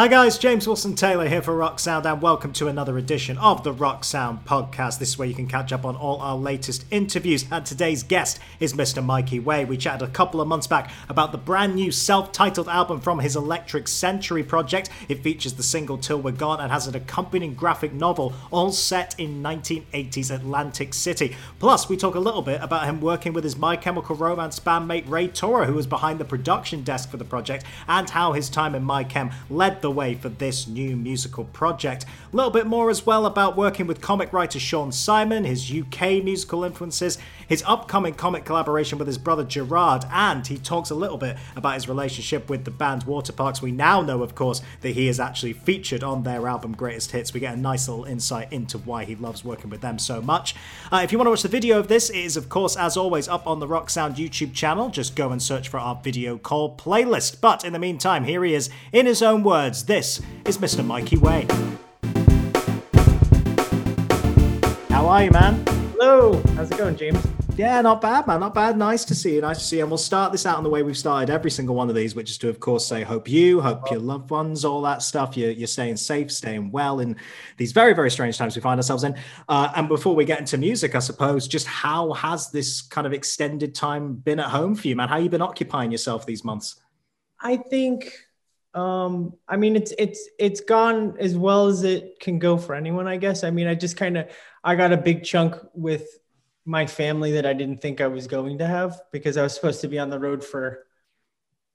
Hi guys, James Wilson Taylor here for Rock Sound, and welcome to another edition of the Rock Sound podcast. This is where you can catch up on all our latest interviews. And today's guest is Mr. Mikey Way. We chatted a couple of months back about the brand new self titled album from his Electric Century project. It features the single Till We're Gone and has an accompanying graphic novel, all set in 1980s Atlantic City. Plus, we talk a little bit about him working with his My Chemical Romance bandmate Ray Toro, who was behind the production desk for the project, and how his time in My Chem led the way for this new musical project. A little bit more as well about working with comic writer Shaun Simon, his UK musical influences, his upcoming comic collaboration with his brother Gerard, and he talks a little bit about his relationship with the band Waterparks. We now know, of course, that he is actually featured on their album Greatest Hits. We get a nice little insight into why he loves working with them so much. Uh, if you want to watch the video of this, it is, of course, as always, up on the Rock Sound YouTube channel. Just go and search for our video call playlist. But in the meantime, here he is in his own words this is Mr. Mikey Way. How are you, man? Hello. How's it going, James? Yeah, not bad, man. Not bad. Nice to see you. Nice to see you. And we'll start this out in the way we've started every single one of these, which is to, of course, say, hope you, hope your loved ones, all that stuff. You're, you're staying safe, staying well in these very, very strange times we find ourselves in. Uh, and before we get into music, I suppose, just how has this kind of extended time been at home for you, man? How you been occupying yourself these months? I think um i mean it's it's it's gone as well as it can go for anyone i guess. I mean i just kind of i got a big chunk with my family that i didn't think i was going to have because i was supposed to be on the road for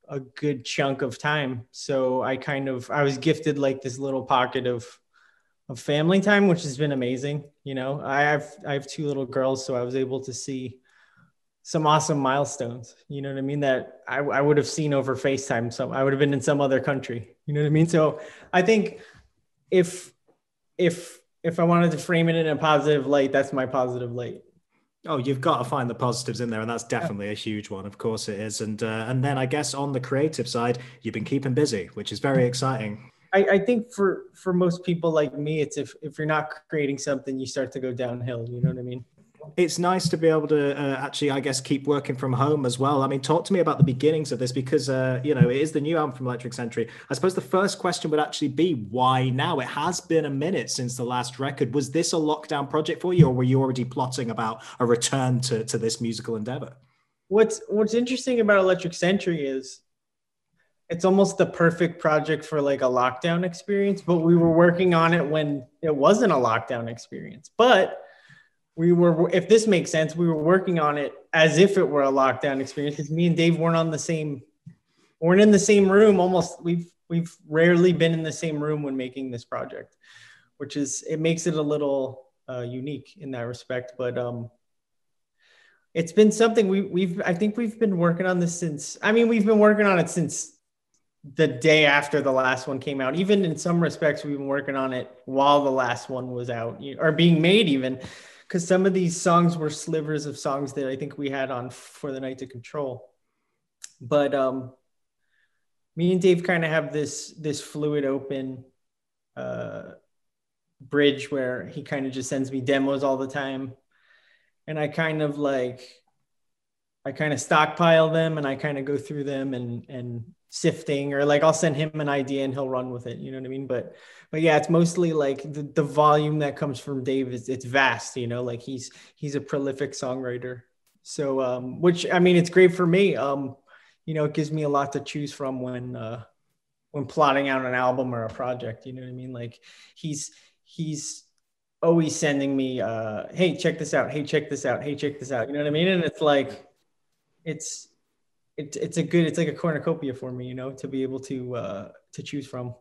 a good chunk of time. So i kind of i was gifted like this little pocket of of family time which has been amazing you know. I have i have two little girls so i was able to see some awesome milestones. You know what I mean? That I, I would have seen over FaceTime. So I would have been in some other country. You know what I mean? So I think if if if I wanted to frame it in a positive light, that's my positive light. Oh, you've got to find the positives in there, and that's definitely a huge one. Of course, it is. And uh, and then I guess on the creative side, you've been keeping busy, which is very exciting. I, I think for for most people like me, it's if if you're not creating something, you start to go downhill. You know what I mean? It's nice to be able to uh, actually, I guess, keep working from home as well. I mean, talk to me about the beginnings of this because, uh, you know, it is the new album from Electric Century. I suppose the first question would actually be why now? It has been a minute since the last record. Was this a lockdown project for you, or were you already plotting about a return to, to this musical endeavor? What's What's interesting about Electric Century is it's almost the perfect project for like a lockdown experience, but we were working on it when it wasn't a lockdown experience. But we were if this makes sense we were working on it as if it were a lockdown experience because me and dave weren't on the same weren't in the same room almost we've we've rarely been in the same room when making this project which is it makes it a little uh, unique in that respect but um it's been something we, we've i think we've been working on this since i mean we've been working on it since the day after the last one came out. Even in some respects we've been working on it while the last one was out or being made even because some of these songs were slivers of songs that I think we had on for the night to control. But um, me and Dave kind of have this this fluid open uh, bridge where he kind of just sends me demos all the time, and I kind of like I kind of stockpile them and I kind of go through them and and sifting or like I'll send him an idea and he'll run with it. You know what I mean? But but yeah, it's mostly like the, the volume that comes from Dave is it's vast, you know, like he's he's a prolific songwriter. So um which I mean it's great for me. Um, you know, it gives me a lot to choose from when uh when plotting out an album or a project. You know what I mean? Like he's he's always sending me uh hey check this out, hey check this out, hey check this out. You know what I mean? And it's like it's it, it's a good it's like a cornucopia for me you know to be able to uh to choose from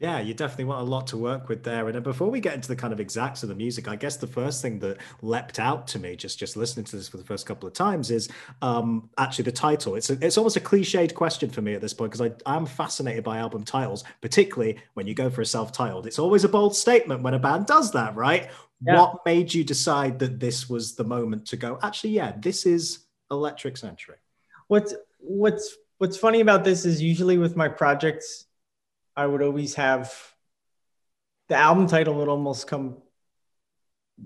yeah, you definitely want a lot to work with there. And before we get into the kind of exacts of the music, I guess the first thing that leapt out to me just just listening to this for the first couple of times is um, actually the title. It's a, it's almost a cliched question for me at this point because I am fascinated by album titles, particularly when you go for a self-titled. It's always a bold statement when a band does that, right? Yeah. What made you decide that this was the moment to go? Actually, yeah, this is Electric Century. What's what's what's funny about this is usually with my projects, I would always have the album title would almost come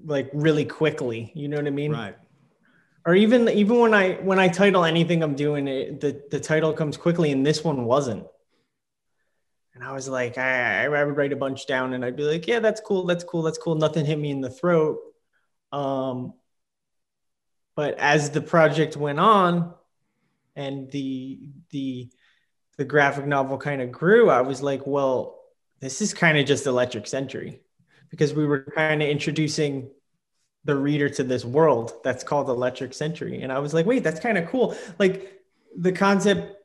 like really quickly. You know what I mean? Right. Or even even when I when I title anything I'm doing, it, the the title comes quickly, and this one wasn't. And I was like, I, I would write a bunch down and I'd be like, yeah, that's cool. That's cool. That's cool. Nothing hit me in the throat. Um, but as the project went on and the, the, the graphic novel kind of grew, I was like, well, this is kind of just electric century because we were kind of introducing the reader to this world that's called electric century. And I was like, wait, that's kind of cool. Like the concept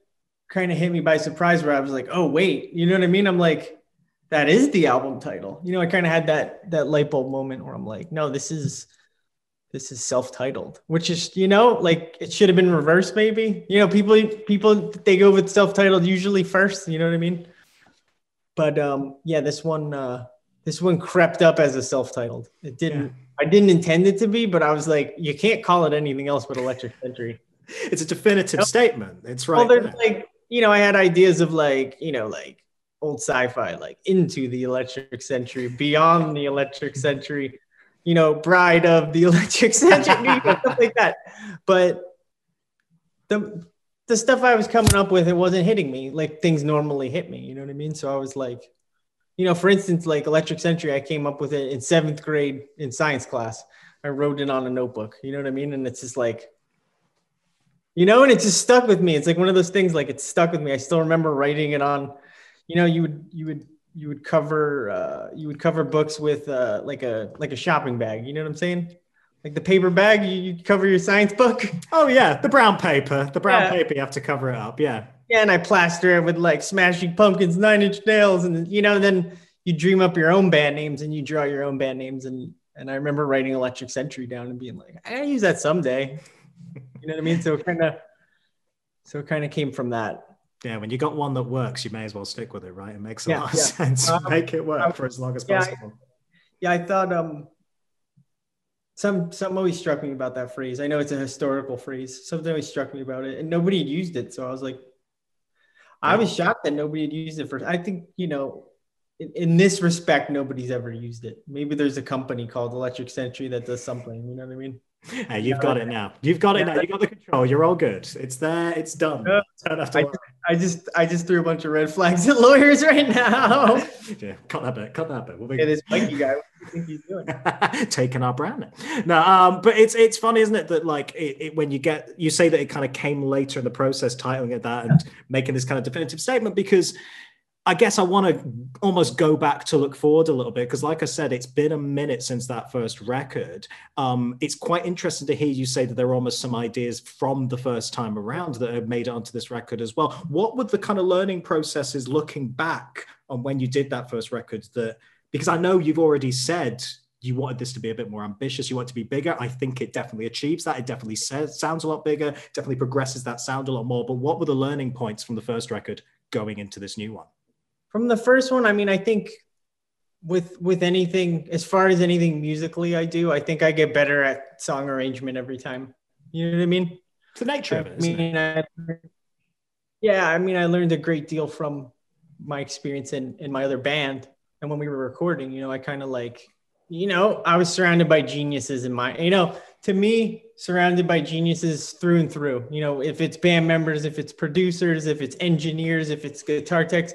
kind of hit me by surprise where I was like, oh wait, you know what I mean? I'm like, that is the album title. You know, I kind of had that that light bulb moment where I'm like, no, this is this is self-titled, which is, you know, like it should have been reversed maybe. You know, people people they go with self-titled usually first, you know what I mean? But um yeah, this one uh this one crept up as a self-titled. It didn't yeah. I didn't intend it to be, but I was like, you can't call it anything else but Electric Century. It's a definitive nope. statement. It's right. Well, there's like you know, I had ideas of like, you know, like old sci-fi, like into the electric century, beyond the electric century, you know, bride of the electric century, stuff like that. But the the stuff I was coming up with, it wasn't hitting me like things normally hit me. You know what I mean? So I was like, you know, for instance, like electric century, I came up with it in seventh grade in science class. I wrote it on a notebook. You know what I mean? And it's just like you know, and it just stuck with me. It's like one of those things, like it stuck with me. I still remember writing it on, you know, you would, you would, you would cover, uh, you would cover books with, uh, like a, like a shopping bag. You know what I'm saying? Like the paper bag, you, you cover your science book. Oh yeah. The brown paper, the brown yeah. paper, you have to cover it up. Yeah. Yeah. And I plaster it with like smashing pumpkins, nine inch nails. And you know, then you dream up your own band names and you draw your own band names. And, and I remember writing electric century down and being like, I use that someday. You know what I mean? So kind of, so it kind of came from that. Yeah, when you got one that works, you may as well stick with it, right? It makes a yeah, lot of yeah. sense. Um, Make it work for as long as yeah, possible. I, yeah, I thought um, some some always struck me about that phrase. I know it's a historical phrase. Something always struck me about it, and nobody had used it. So I was like, I was shocked that nobody had used it for. I think you know, in, in, this respect, nobody's ever used it. Maybe there's a company called Electric Century that does something. You know what I mean? Hey, you've got it now. You've got it now. You got the control. You're all good. It's there. It's done. Don't have to I, I, just, I just threw a bunch of red flags at lawyers right now. yeah, cut that bit. Cut that bit. We'll be... Yeah, this Mikey guy. What do you think he's doing? Taking our brand. No, um, but it's it's funny, isn't it? That like it, it, when you get, you say that it kind of came later in the process, titling it that and making this kind of definitive statement because I guess I want to almost go back to look forward a little bit because, like I said, it's been a minute since that first record. Um, it's quite interesting to hear you say that there are almost some ideas from the first time around that have made it onto this record as well. What were the kind of learning processes looking back on when you did that first record? That because I know you've already said you wanted this to be a bit more ambitious, you want it to be bigger. I think it definitely achieves that. It definitely says, sounds a lot bigger, definitely progresses that sound a lot more. But what were the learning points from the first record going into this new one? From the first one, I mean, I think with with anything as far as anything musically I do, I think I get better at song arrangement every time. You know what I mean? It's the nature I of it. Mean, I, yeah, I mean, I learned a great deal from my experience in in my other band, and when we were recording, you know, I kind of like, you know, I was surrounded by geniuses in my, you know, to me, surrounded by geniuses through and through. You know, if it's band members, if it's producers, if it's engineers, if it's guitar techs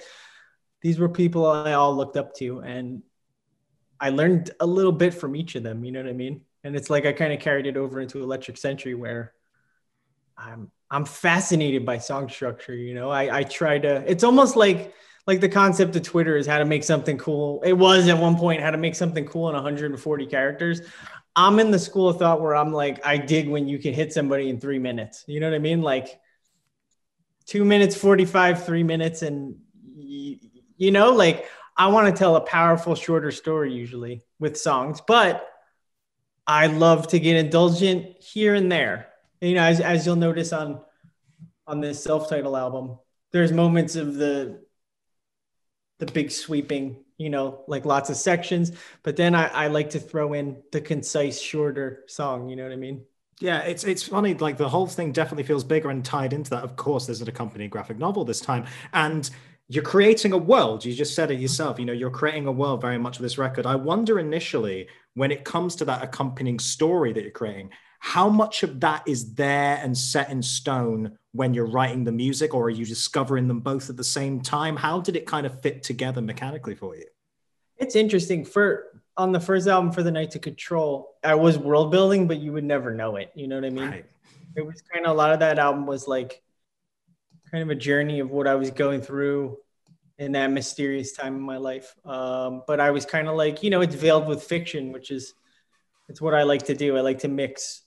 these were people I all looked up to, and I learned a little bit from each of them. You know what I mean? And it's like I kind of carried it over into Electric Century, where I'm I'm fascinated by song structure. You know, I I try to. It's almost like like the concept of Twitter is how to make something cool. It was at one point how to make something cool in 140 characters. I'm in the school of thought where I'm like, I dig when you can hit somebody in three minutes. You know what I mean? Like two minutes, 45, three minutes, and you know, like I want to tell a powerful, shorter story usually with songs, but I love to get indulgent here and there. You know, as, as you'll notice on on this self-titled album, there's moments of the the big sweeping, you know, like lots of sections, but then I, I like to throw in the concise, shorter song. You know what I mean? Yeah, it's it's funny. Like the whole thing definitely feels bigger and tied into that. Of course, there's an accompanying graphic novel this time, and you're creating a world. You just said it mm-hmm. yourself. You know, you're creating a world very much with this record. I wonder initially when it comes to that accompanying story that you're creating, how much of that is there and set in stone when you're writing the music, or are you discovering them both at the same time? How did it kind of fit together mechanically for you? It's interesting. For on the first album for the Night to Control, I was world building, but you would never know it. You know what I mean? Right. It was kind of a lot of that album was like kind of a journey of what I was going through in that mysterious time in my life. Um, but I was kind of like, you know, it's veiled with fiction, which is it's what I like to do. I like to mix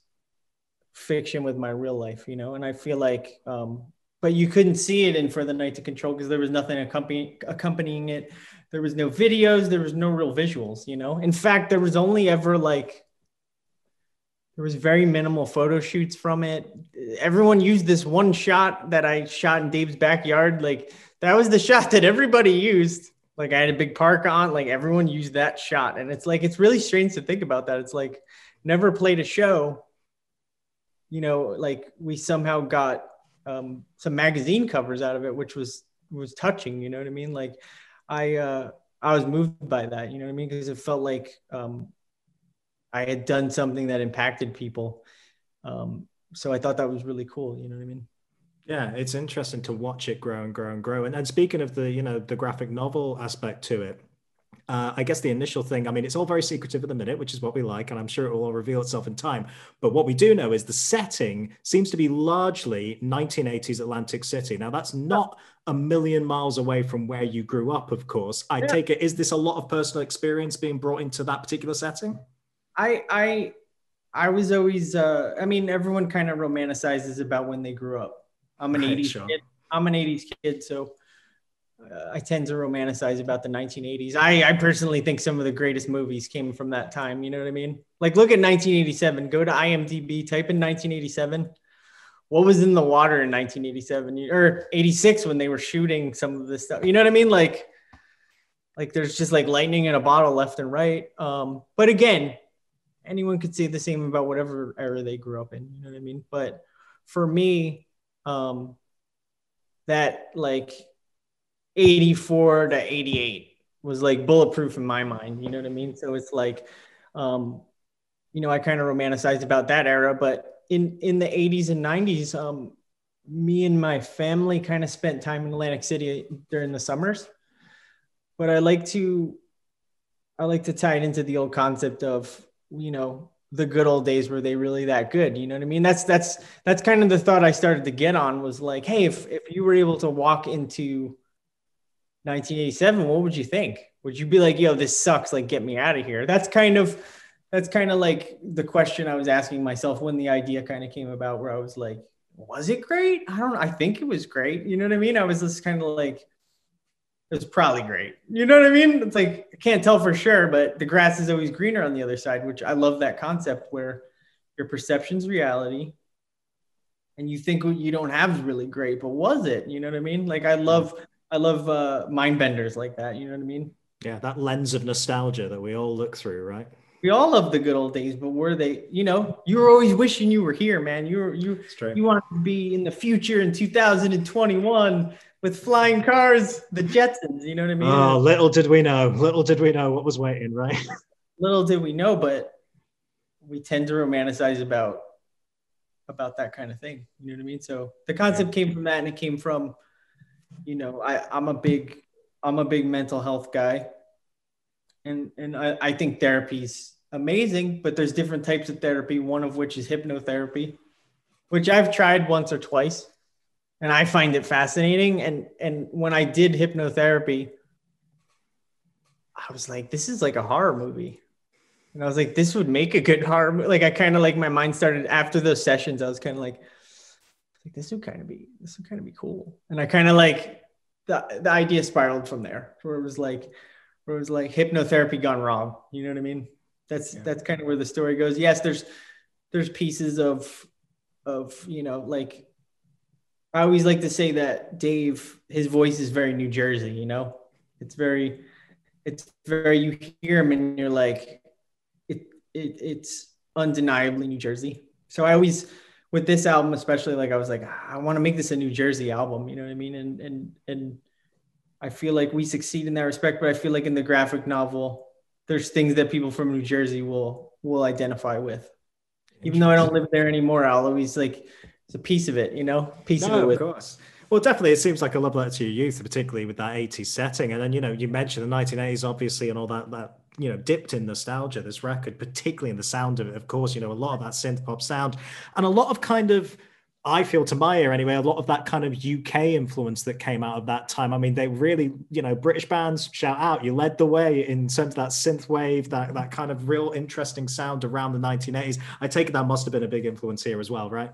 fiction with my real life, you know, and I feel like, um, but you couldn't see it in For the Night to Control because there was nothing accompanying, accompanying it. There was no videos, there was no real visuals, you know. In fact, there was only ever like, there was very minimal photo shoots from it. Everyone used this one shot that I shot in Dave's backyard. Like, that was the shot that everybody used. Like, I had a big park on, like, everyone used that shot. And it's like, it's really strange to think about that. It's like, never played a show you know, like we somehow got um, some magazine covers out of it, which was was touching. You know what I mean? Like I uh, I was moved by that. You know what I mean? Because it felt like um, I had done something that impacted people. Um, so I thought that was really cool. You know what I mean? Yeah, it's interesting to watch it grow and grow and grow. And, and speaking of the, you know, the graphic novel aspect to it, uh, I guess the initial thing, I mean, it's all very secretive at the minute, which is what we like, and I'm sure it will all reveal itself in time. But what we do know is the setting seems to be largely 1980s Atlantic City. Now, that's not a million miles away from where you grew up, of course. I yeah. take it, is this a lot of personal experience being brought into that particular setting? I, I, I was always, uh, I mean, everyone kind of romanticizes about when they grew up. I'm an right, 80s sure. kid. I'm an 80s kid, so uh, I tend to romanticize about the 1980s. I, I personally think some of the greatest movies came from that time. You know what I mean? Like, look at 1987. Go to IMDb, type in 1987. What was in the water in 1987 or 86 when they were shooting some of this stuff? You know what I mean? Like, like there's just like lightning in a bottle left and right. Um, but again, anyone could say the same about whatever era they grew up in. You know what I mean? But for me, um, that like 84 to 88 was like bulletproof in my mind. You know what I mean? So it's like, um, you know, I kind of romanticized about that era, but in, in the 80s and 90s, um, me and my family kind of spent time in Atlantic City during the summers. But I like to, I like to tie it into the old concept of, you know, the good old days were they really that good you know what i mean that's that's that's kind of the thought i started to get on was like hey if if you were able to walk into 1987, what would you think? Would you be like, yo, this sucks, like get me out of here? That's kind of that's kind of like the question I was asking myself when the idea kind of came about where I was like, was it great? I don't. I think it was great. You know what I mean? I was just kind of like, it was probably great. You know what I mean? It's like I can't tell for sure, but the grass is always greener on the other side, which I love that concept where your perception's reality and you think what you don't have is really great, but was it? You know what I mean? Like I love I love uh, mind benders like that. You know what I mean? Yeah, that lens of nostalgia that we all look through, right? We all love the good old days, but were they? You know, you were always wishing you were here, man. You were you you want to be in the future in 2021 with flying cars, the Jetsons. You know what I mean? Oh, little did we know. Little did we know what was waiting, right? little did we know, but we tend to romanticize about about that kind of thing. You know what I mean? So the concept came from that, and it came from you know, I, I'm a big, I'm a big mental health guy. And, and I, I think therapy's amazing, but there's different types of therapy, one of which is hypnotherapy, which I've tried once or twice. And I find it fascinating. And, and when I did hypnotherapy, I was like, this is like a horror movie. And I was like, this would make a good horror movie. Like I kind of like my mind started after those sessions, I was kind of like, like this would kind of be this would kind of be cool and i kind of like the, the idea spiraled from there where it was like where it was like hypnotherapy gone wrong you know what i mean that's yeah. that's kind of where the story goes yes there's there's pieces of of you know like i always like to say that dave his voice is very new jersey you know? It's very it's very you hear him and you're like it, it it's undeniably new jersey. So i always with this album especially like i was like ah, i want to make this a new jersey album you know what i mean? And and and i feel like we succeed in that respect but i feel like in the graphic novel there's things that people from new jersey will will identify with. Even though I don't live there anymore, I'll always like it's a piece of it, you know, piece no, of it. Of course. Well, definitely, it seems like a love letter to your youth, particularly with that 80s setting. And then, you know, you mentioned the 1980s, obviously, and all that, that you know, dipped in nostalgia, this record, particularly in the sound of it. Of course, you know, a lot of that synth pop sound and a lot of kind of, I feel to my ear anyway, a lot of that kind of UK influence that came out of that time. I mean, they really, you know, British bands shout out, you led the way in terms of that synth wave, that, that kind of real interesting sound around the 1980s. I take it that must have been a big influence here as well, right?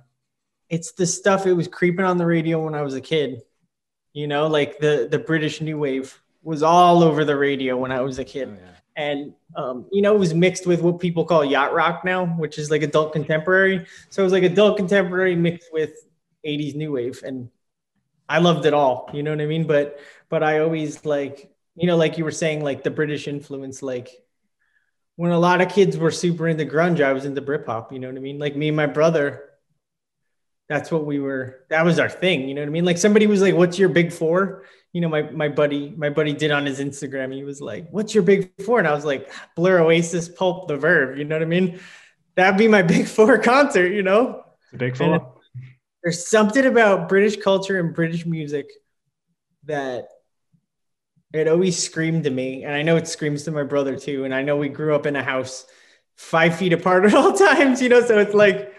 It's the stuff it was creeping on the radio when I was a kid. You know, like the the British new wave was all over the radio when I was a kid. Oh, yeah. And um, you know, it was mixed with what people call yacht rock now, which is like adult contemporary. So it was like adult contemporary mixed with 80s new wave. And I loved it all, you know what I mean? But but I always like, you know, like you were saying, like the British influence, like when a lot of kids were super into grunge, I was into Britpop, you know what I mean? Like me and my brother, that's what we were that was our thing you know what i mean? Like somebody was like what's your big four? You know my my buddy my buddy did on his instagram he was like what's your big four? And i was like blur oasis pulp the verve you know what i mean? That'd be my big four concert you know? The big four. and there's something about british culture and british music that it always screamed to me and i know it screams to my brother too and i know we grew up in a house five feet apart at all times you know? So it's like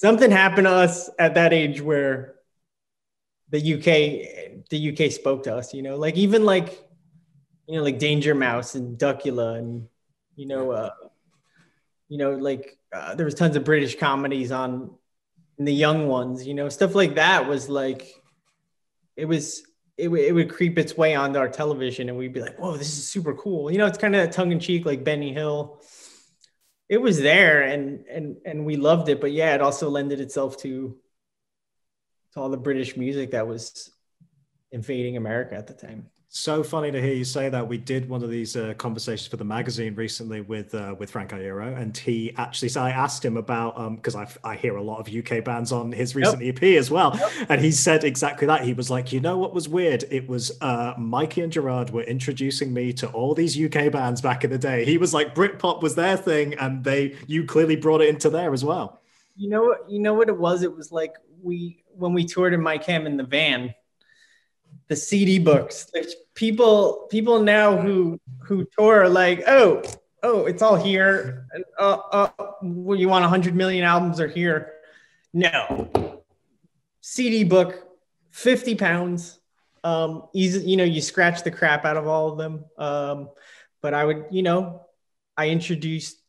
something happened to us at that age where the UK the UK spoke to us, you know, like even like you know like Danger Mouse and Duckula and you know uh you know like uh, there was tons of British comedies on the young ones, you know, stuff like that was like it was it, it would creep its way onto our television and we'd be like, whoa, this is super cool. You know, it's kind of tongue in cheek, like Benny Hill it was there and and and we loved it but yeah it also lended itself to to all the british music that was invading america at the time so funny to hear you say that. We did one of these uh, conversations for the magazine recently with uh, with Frank Iero, and he actually. So I asked him about because um, I I hear a lot of UK bands on his recent yep. EP as well, yep. and he said exactly that. He was like, you know what was weird? It was uh, Mikey and Gerard were introducing me to all these UK bands back in the day. He was like, Britpop was their thing, and they you clearly brought it into there as well. You know what? You know what it was? It was like we when we toured in My Chem in the van the CD books. people people now who who tour are like, oh, oh, it's all here. And, uh, uh, you want 100 million albums are here. No. CD book, 50 pounds. Um, easy, you know, you scratch the crap out of all of them. Um, but I would, you know, I introduced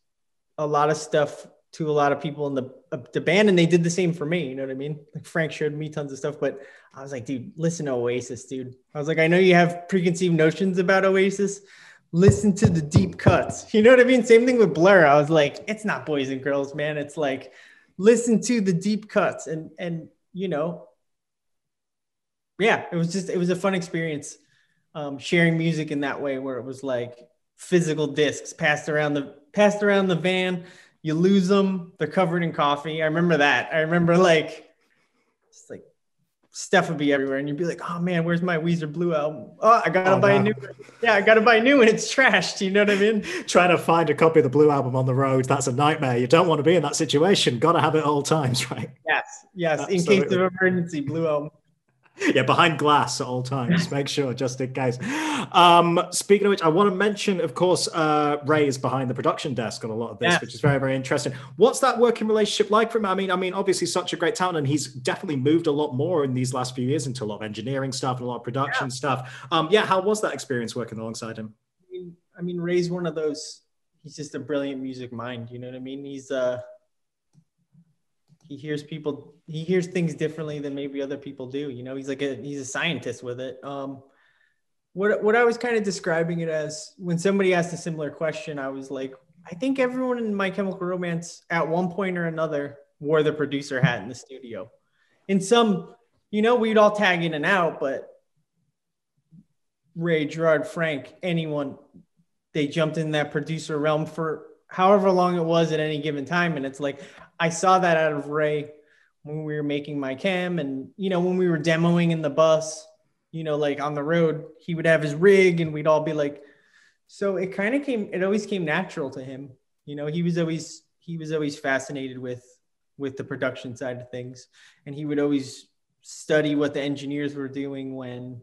a lot of stuff to a lot of people in the uh, the band, and they did the same for me. You know what I mean? Like Frank showed me tons of stuff, but I was like, dude, listen to Oasis, dude. I was like, I know you have preconceived notions about Oasis. Listen to the deep cuts. You know what I mean? Same thing with Blur. I was like, it's not boys and girls, man. It's like listen to the deep cuts, and and you know, yeah, it was just it was a fun experience um, sharing music in that way, where it was like physical discs passed around the passed around the van you lose them, they're covered in coffee. I remember that. I remember like just like stuff would be everywhere, and you'd be like, "Oh man, where's my Weezer Blue album? Oh, I gotta oh, buy no. a new one. Yeah, I gotta buy a new one. It's trashed. You know what I mean? Trying to find a copy of the Blue album on the road, that's a nightmare. You don't want to be in that situation. Gotta have it at all times, right? Yes, yes. Absolutely. In case of emergency, Blue album. yeah, behind glass at all times. Make sure, just in case. Um, speaking of which, I want to mention, of course, uh, Ray is behind the production desk on a lot of this, which is very, very interesting. What's that working relationship like for him? I mean, I mean, obviously, such a great talent, and he's definitely moved a lot more in these last few years into a lot of engineering stuff and a lot of production yeah. stuff. Um, yeah, how was that experience working alongside him? I mean, I mean, Ray's one of those. He's just a brilliant music mind. You know what I mean? He's uh he hears people he hears things differently than maybe other people do you know? He's like a he's a scientist with it. Um what what i was kind of describing it as when somebody asked a similar question i was like i think everyone in my chemical romance at one point or another wore the producer hat in the studio. In some you know we'd all tag in and out but ray gerard frank anyone they jumped in that producer realm for however long it was at any given time and it's like I saw that out of Ray when we were making My Chem and you know when we were demoing in the bus, you know like on the road, he would have his rig and we'd all be like so it kind of came it always came natural to him. You know, he was always he was always fascinated with with the production side of things, and he would always study what the engineers were doing when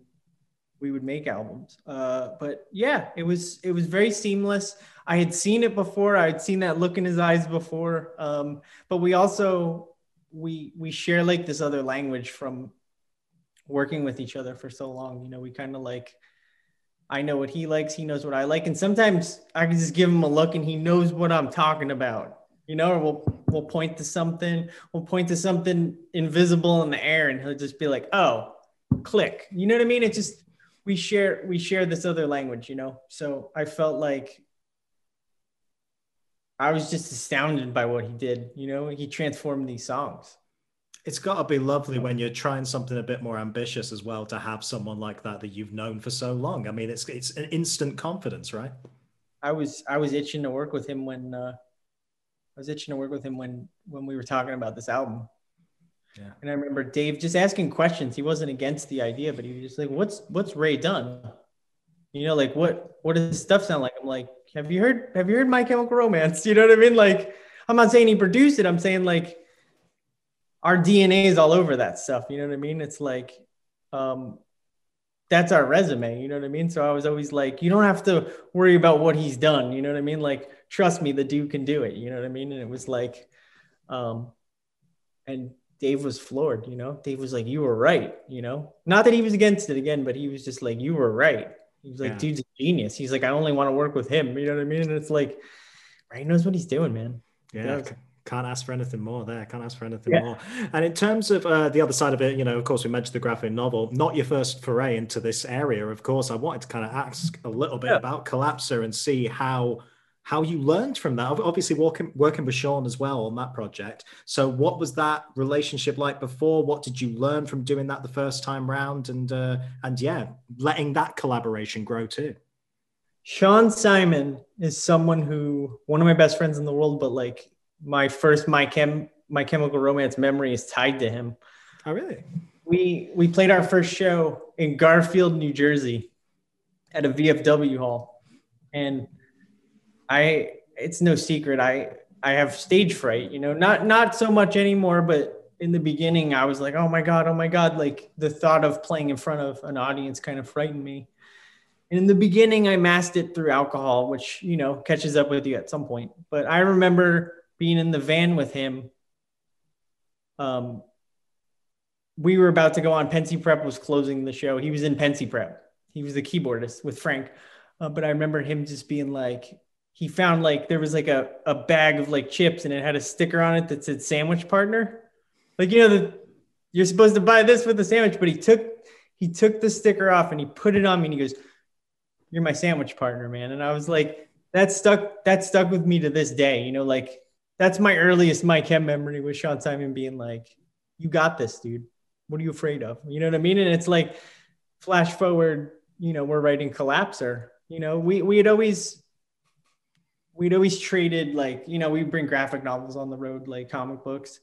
we would make albums. Uh, but yeah, it was it was very seamless. I had seen it before. I had seen that look in his eyes before. Um, but we also we we share like this other language from working with each other for so long. You know, we kind of like I know what he likes, he knows what I like, and sometimes I can just give him a look and he knows what I'm talking about. You know, or we'll we'll point to something, we'll point to something invisible in the air, and he'll just be like, "Oh, click." You know what I mean? It just we share we share this other language, you know. So I felt like I was just astounded by what he did. You know, he transformed these songs. It's got to be lovely when you're trying something a bit more ambitious as well to have someone like that that you've known for so long. I mean, it's it's an instant confidence, right? I was I was itching to work with him when uh, I was itching to work with him when when we were talking about this album. Yeah. And I remember Dave just asking questions. He wasn't against the idea, but he was just like, "What's what's Ray done? You know, like what what does his stuff sound like?" I'm like, have you heard have you heard My Chemical Romance? You know what I mean? Like I'm not saying he produced it. I'm saying like our DNA is all over that stuff. You know what I mean? It's like um that's our resume. You know what I mean? So I was always like, you don't have to worry about what he's done. You know what I mean? Like, trust me, the dude can do it. You know what I mean? And it was like, um, and Dave was floored, you know. Dave was like, You were right, you know. Not that he was against it again, but he was just like, You were right. He was like, yeah. dude's a genius. He's like, I only want to work with him. You know what I mean? And it's like, Ray knows what he's doing, man. Yeah. Can't ask for anything more there. Can't ask for anything yeah. more. And in terms of uh, the other side of it, you know, of course, we mentioned the graphic novel, not your first foray into this area. Of course, I wanted to kind of ask a little bit yeah. about Collapser and see how how you learned from that. Obviously, working working with Shaun as well on that project. So, what was that relationship like before? What did you learn from doing that the first time round? And uh, and yeah, letting that collaboration grow too. Shaun Simon is someone who one of my best friends in the world, but like my first my chem my chemical romance memory is tied to him. Oh, really? We we played our first show in Garfield, New Jersey, at a VFW hall, and I it's no secret I I have stage fright, you know, not not so much anymore, but in the beginning I was like, "Oh my god, oh my god," like the thought of playing in front of an audience kind of frightened me. And in the beginning I masked it through alcohol, which, you know, catches up with you at some point. But I remember being in the van with him um we were about to go on Pencey Prep was closing the show. He was in Pencey Prep. He was the keyboardist with Frank. Uh, but I remember him just being like, he found like there was like a, a bag of like chips and it had a sticker on it that said sandwich partner. Like, you know, the, you're supposed to buy this with the sandwich, but he took he took the sticker off and he put it on me and he goes, You're my sandwich partner, man. And I was like, that stuck that stuck with me to this day. You know, like that's my earliest My Chem memory with Shaun Simon being like, You got this, dude. What are you afraid of? You know what I mean? And it's like flash forward, you know, we're writing Collapser. You know, we we had always we'd always traded like you know we bring graphic novels on the road like comic books.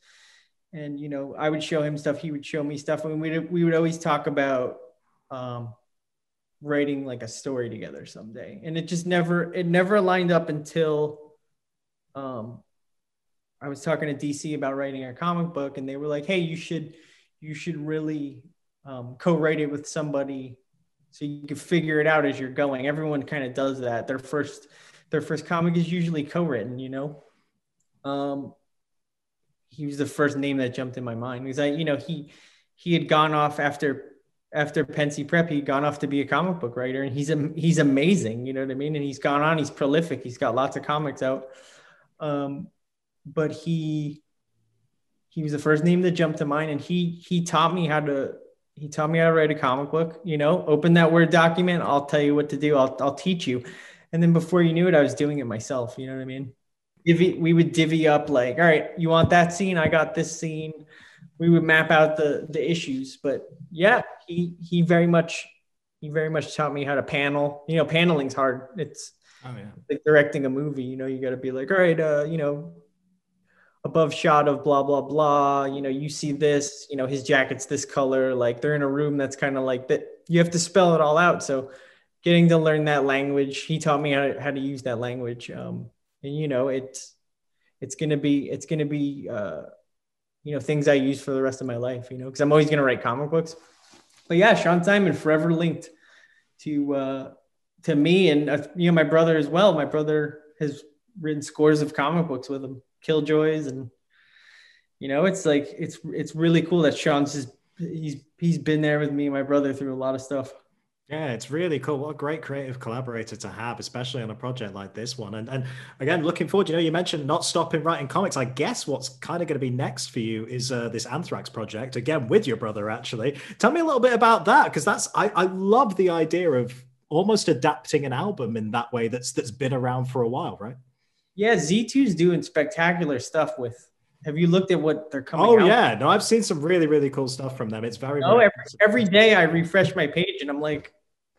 And you know i would show him stuff he would show me stuff and we we would always talk about um, writing like a story together someday. And it just never it never lined up until um, i was talking to dc about writing a comic book and they were like hey you should you should really um, co-write it with somebody so you can figure it out as you're going. Everyone kind of does that. Their first their first comic is usually co-written, you know. Um, he was the first name that jumped in my mind because I, you know, he he had gone off after after Pencey Prep, he'd gone off to be a comic book writer, and he's he's amazing. You know what I mean? And he's gone on. He's prolific. He's got lots of comics out. Um, but he he was the first name that jumped to mind, and he he taught me how to he taught me how to write a comic book. You know, open that word document. I'll tell you what to do. I'll I'll teach you. And then before you knew it, I was doing it myself. You know what I mean? Divvy, we would divvy up like, all right, you want that scene? I got this scene. We would map out the the issues. But yeah, he he very much he very much taught me how to panel. You know, paneling's hard. It's oh, yeah. like directing a movie. You know, you got to be like, all right, uh, you know, above shot of blah blah blah. You know, you see this. You know, his jacket's this color. Like they're in a room that's kind of like that. You have to spell it all out. So getting to learn that language. He taught me how to, how to use that language. Um, and you know, it's it's gonna be it's gonna be uh, you know things I use for the rest of my life. You know, because I'm always gonna write comic books. But yeah, Shaun Simon forever linked to uh, to me and uh, you know my brother as well. My brother has written scores of comic books with him, Killjoys, and you know it's like it's it's really cool that Shaun's just he's he's been there with me and my brother through a lot of stuff. Yeah, it's really cool. What a great creative collaborator to have, especially on a project like this one. And and again, looking forward. You know, you mentioned not stopping writing comics. I guess what's kind of going to be next for you is uh, this Anthrax project again with your brother. Actually, tell me a little bit about that because that's I I love the idea of almost adapting an album in that way that's that's been around for a while, right? Yeah, Z2's doing spectacular stuff with have you looked at what they're coming? Oh yeah, no, I've seen some really really cool stuff from them. It's very. Oh, every, every day I refresh my page and I'm like,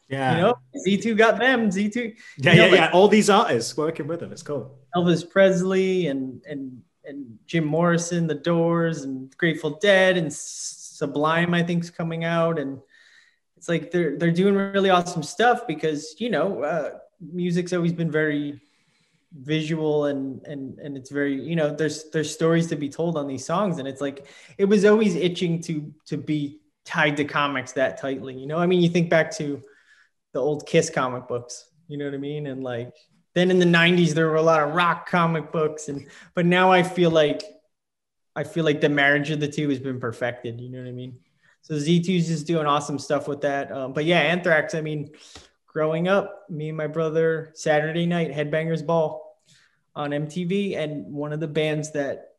yeah, you know, Z2 got them. Z2. Yeah, you yeah, know, yeah. All these artists working with them. It's cool. Elvis Presley and and and Jim Morrison, The Doors, and Grateful Dead, and Sublime. I think is coming out, and it's like they're they're doing really awesome stuff because you know uh, music's always been very visual and and and it's very you know there's there's stories to be told on these songs and it's like it was always itching to to be tied to comics that tightly you know i mean you think back to the old kiss comic books you know what i mean and like then in the 90s there were a lot of rock comic books and but now i feel like i feel like the marriage of the two has been perfected you know what i mean so z2's just doing awesome stuff with that um, but yeah anthrax i mean growing up, me and my brother, Saturday night, Headbangers Ball on MTV, and one of the bands that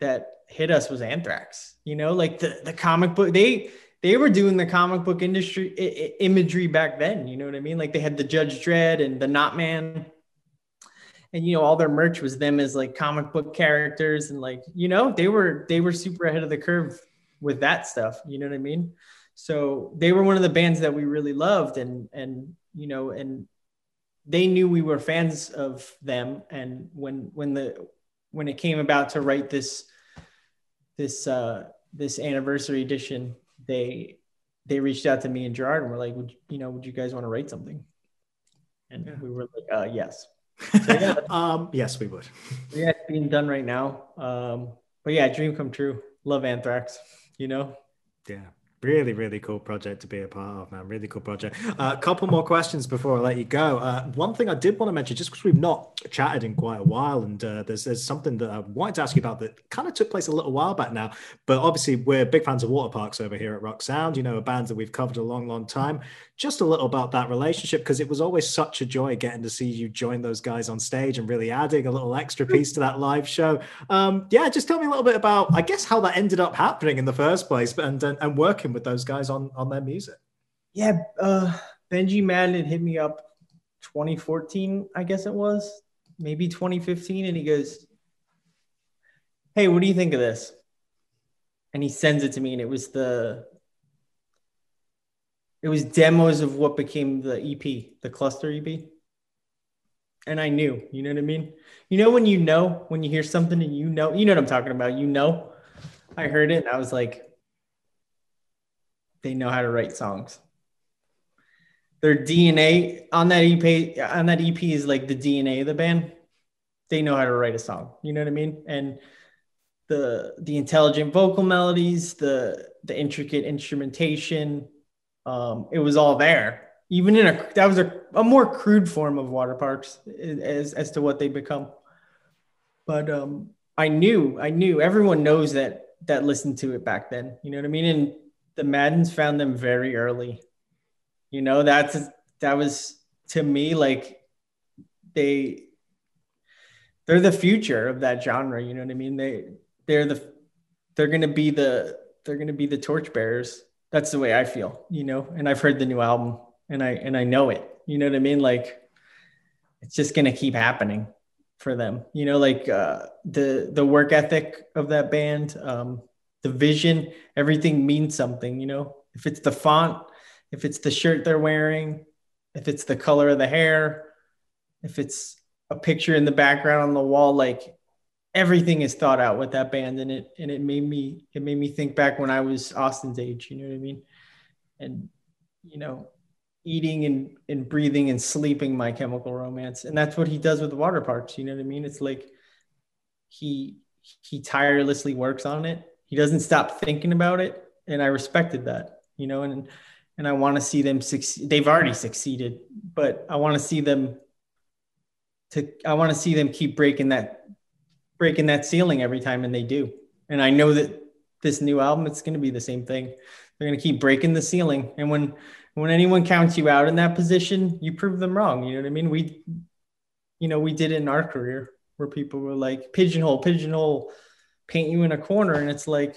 that hit us was Anthrax. You know, like the the comic book they they were doing the comic book industry I- I- imagery back then. You know what I mean? Like they had the Judge Dredd and the Not Man. And you know, all their merch was them as like comic book characters, and like you know, they were they were super ahead of the curve with that stuff. You know what I mean? So they were one of the bands that we really loved, and and you know, and they knew we were fans of them. And when when the when it came about to write this this uh, this anniversary edition, they they reached out to me and Gerard and were like, "Would you know? Would you guys want to write something?" And yeah. we were like, uh, "Yes." So, yeah, um, yes, we would. Yeah, it's being done right now. Um, but yeah, dream come true. Love Anthrax. You know. Yeah. Really, really cool project to be a part of, man. Really cool project. A uh, couple more questions before I let you go. Uh, one thing I did want to mention, just because we've not chatted in quite a while, and uh, there's there's something that I wanted to ask you about that kind of took place a little while back now. But obviously, we're big fans of Waterparks over here at Rock Sound. You know, a band that we've covered a long, long time. Just a little about that relationship because it was always such a joy getting to see you join those guys on stage and really adding a little extra piece to that live show. Um, yeah, just tell me a little bit about, I guess, how that ended up happening in the first place, and and, and working with those guys on on that music. Yeah, uh, Benji Madden hit me up 2014, I guess it was, maybe 2015, and he goes, "Hey, what do you think of this?" And he sends it to me, and it was the it was demos of what became the EP, the cluster EP. And I knew, you know what I mean? You know when you know, when you hear something and you know, you know what I'm talking about, you know. I heard it and I was like, they know how to write songs. Their DNA on that EP on that EP is like the DNA of the band. They know how to write a song. You know what I mean? And the the intelligent vocal melodies, the the intricate instrumentation, um, it was all there. Even in a that was a, a more crude form of Waterparks as as to what they become. But um, I knew I knew everyone knows that that listened to it back then. You know what I mean? And the Maddens found them very early. You know, that's that was to me like they they're the future of that genre. You know what I mean? They they're the they're gonna be the they're gonna be the torchbearers. That's the way I feel, you know. And I've heard the new album and I and I know it. You know what I mean? Like it's just gonna keep happening for them. You know, like uh the the work ethic of that band, um, the vision, everything means something, you know. If it's the font, if it's the shirt they're wearing, if it's the color of the hair, if it's a picture in the background on the wall, like everything is thought out with that band. And it and it made me it made me think back when I was Awsten's age, you know what I mean? And you know, eating and, and breathing and sleeping my chemical romance. And that's what he does with the Waterparks, you know what I mean? It's like he he tirelessly works on it. He doesn't stop thinking about it, and I respected that, you know, and and I want to see them succeed. They've already succeeded, but I want to see them to I want to see them keep breaking that breaking that ceiling every time, and they do. And I know that this new album, it's going to be the same thing. They're going to keep breaking the ceiling, and when when anyone counts you out in that position, you prove them wrong. You know what I mean? We, you know, we did it in our career where people were like pigeonhole, pigeonhole, paint you in a corner, and it's like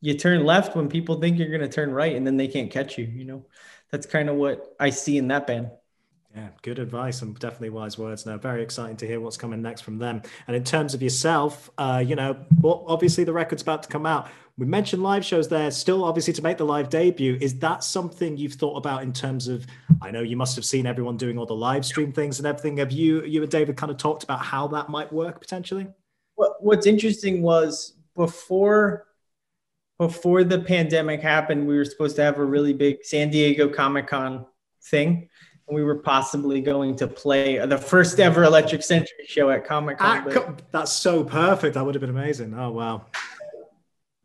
you turn left when people think you're going to turn right, and then they can't catch you. You know, that's kind of what I see in that band. Yeah, good advice and definitely wise words. Now, very exciting to hear what's coming next from them. And in terms of yourself, uh, you know, well, obviously the record's about to come out. We mentioned live shows there, still obviously to make the live debut. Is that something you've thought about in terms of? I know you must have seen everyone doing all the live stream things and everything. Have you, you and David, kind of talked about how that might work potentially? What, what's interesting was before before the pandemic happened, we were supposed to have a really big San Diego Comic Con thing And we were possibly going to play the first ever Electric Century show at Comic Con. That's so perfect. That would have been amazing. Oh wow!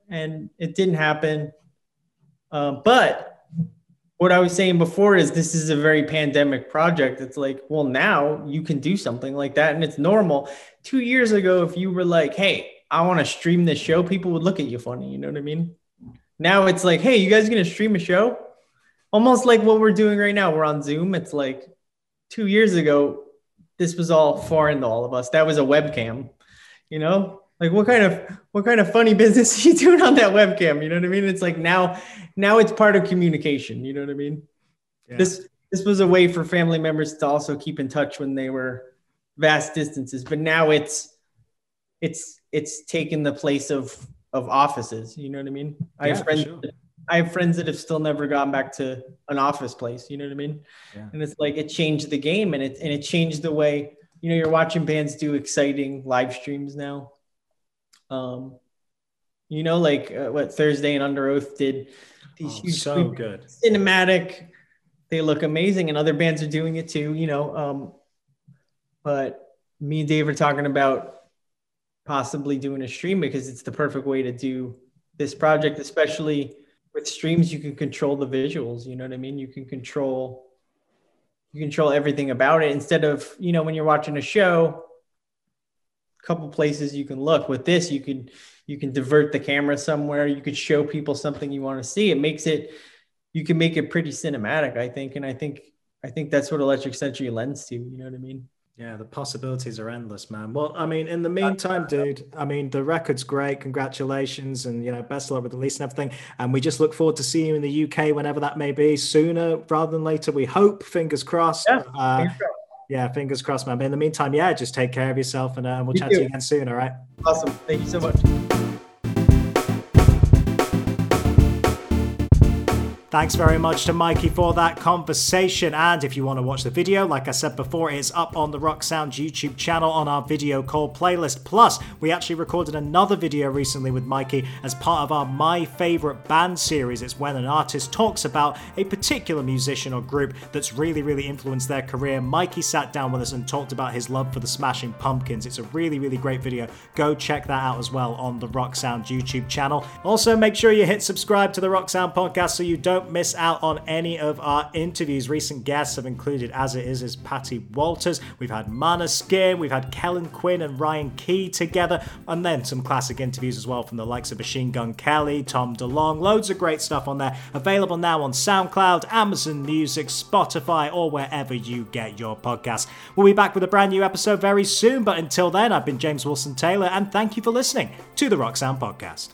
And it didn't happen. Uh, but what I was saying before is this is a very pandemic project. It's like, well, now you can do something like that, and it's normal. Two years ago, if you were like, "Hey, I want to stream this show," people would look at you funny. You know what I mean? Now it's like, "Hey, you guys gonna stream a show?" almost like what we're doing right now. We're on Zoom. It's like two years ago, this was all foreign to all of us. That was a webcam, you know? Like what kind of what kind of funny business are you doing on that webcam? You know what I mean? It's like now now it's part of communication. You know what I mean? Yeah. This this was a way for family members to also keep in touch when they were vast distances. But now it's it's it's taken the place of of offices. You know what I mean? I have friends sure. I have friends that have still never gone back to an office place. You know what I mean? Yeah. And it's like it changed the game, and it and it changed the way you know you're watching bands do exciting live streams now. Um, you know, like uh, what Thursday and Underoath did these oh, huge, so good cinematic. They look amazing, and other bands are doing it too. You know, um, but me and Dave are talking about possibly doing a stream because it's the perfect way to do this project, especially with streams you can control the visuals you know what i mean? You can control you control everything about it. Instead of you know when you're watching a show a couple places you can look. With this you can you can divert the camera somewhere. You could show people something you want to see. It makes it you can make it pretty cinematic i think. And i think i think that's what electric century lends to you know what i mean yeah, the possibilities are endless, man. Well, I mean, in the meantime, dude, I mean, the record's great. Congratulations, and you know, best of luck with the release and everything. And we just look forward to seeing you in the UK whenever that may be, sooner rather than later. We hope. Fingers crossed. Yeah, uh, fingers crossed. yeah fingers crossed, man. But in the meantime, yeah, just take care of yourself, and, uh, we'll you chat too. to you again soon. All right. Awesome. Thank you so much. Thanks very much to Mikey for that conversation. And if you want to watch the video, like I said before, it is up on the Rock Sound YouTube channel on our video call playlist. Plus, we actually recorded another video recently with Mikey as part of our My Favorite Band series. It's when an artist talks about a particular musician or group that's really, really influenced their career. Mikey sat down with us and talked about his love for the Smashing Pumpkins. It's a really, really great video. Go check that out as well on the Rock Sound YouTube channel. Also, make sure you hit subscribe to the Rock Sound podcast so you don't don't miss out on any of our interviews. Recent guests have included As It Is is Patty Walters. We've had Måneskin, we've had Kellin Quinn and Ryan Key together, and then some classic interviews as well from the likes of Machine Gun Kelly, Tom DeLonge. Loads of great stuff on there. Available now on SoundCloud, Amazon Music, Spotify, or wherever you get your podcasts. We'll be back with a brand new episode very soon, but until then, I've been James Wilson Taylor, and thank you for listening to the Rock Sound Podcast.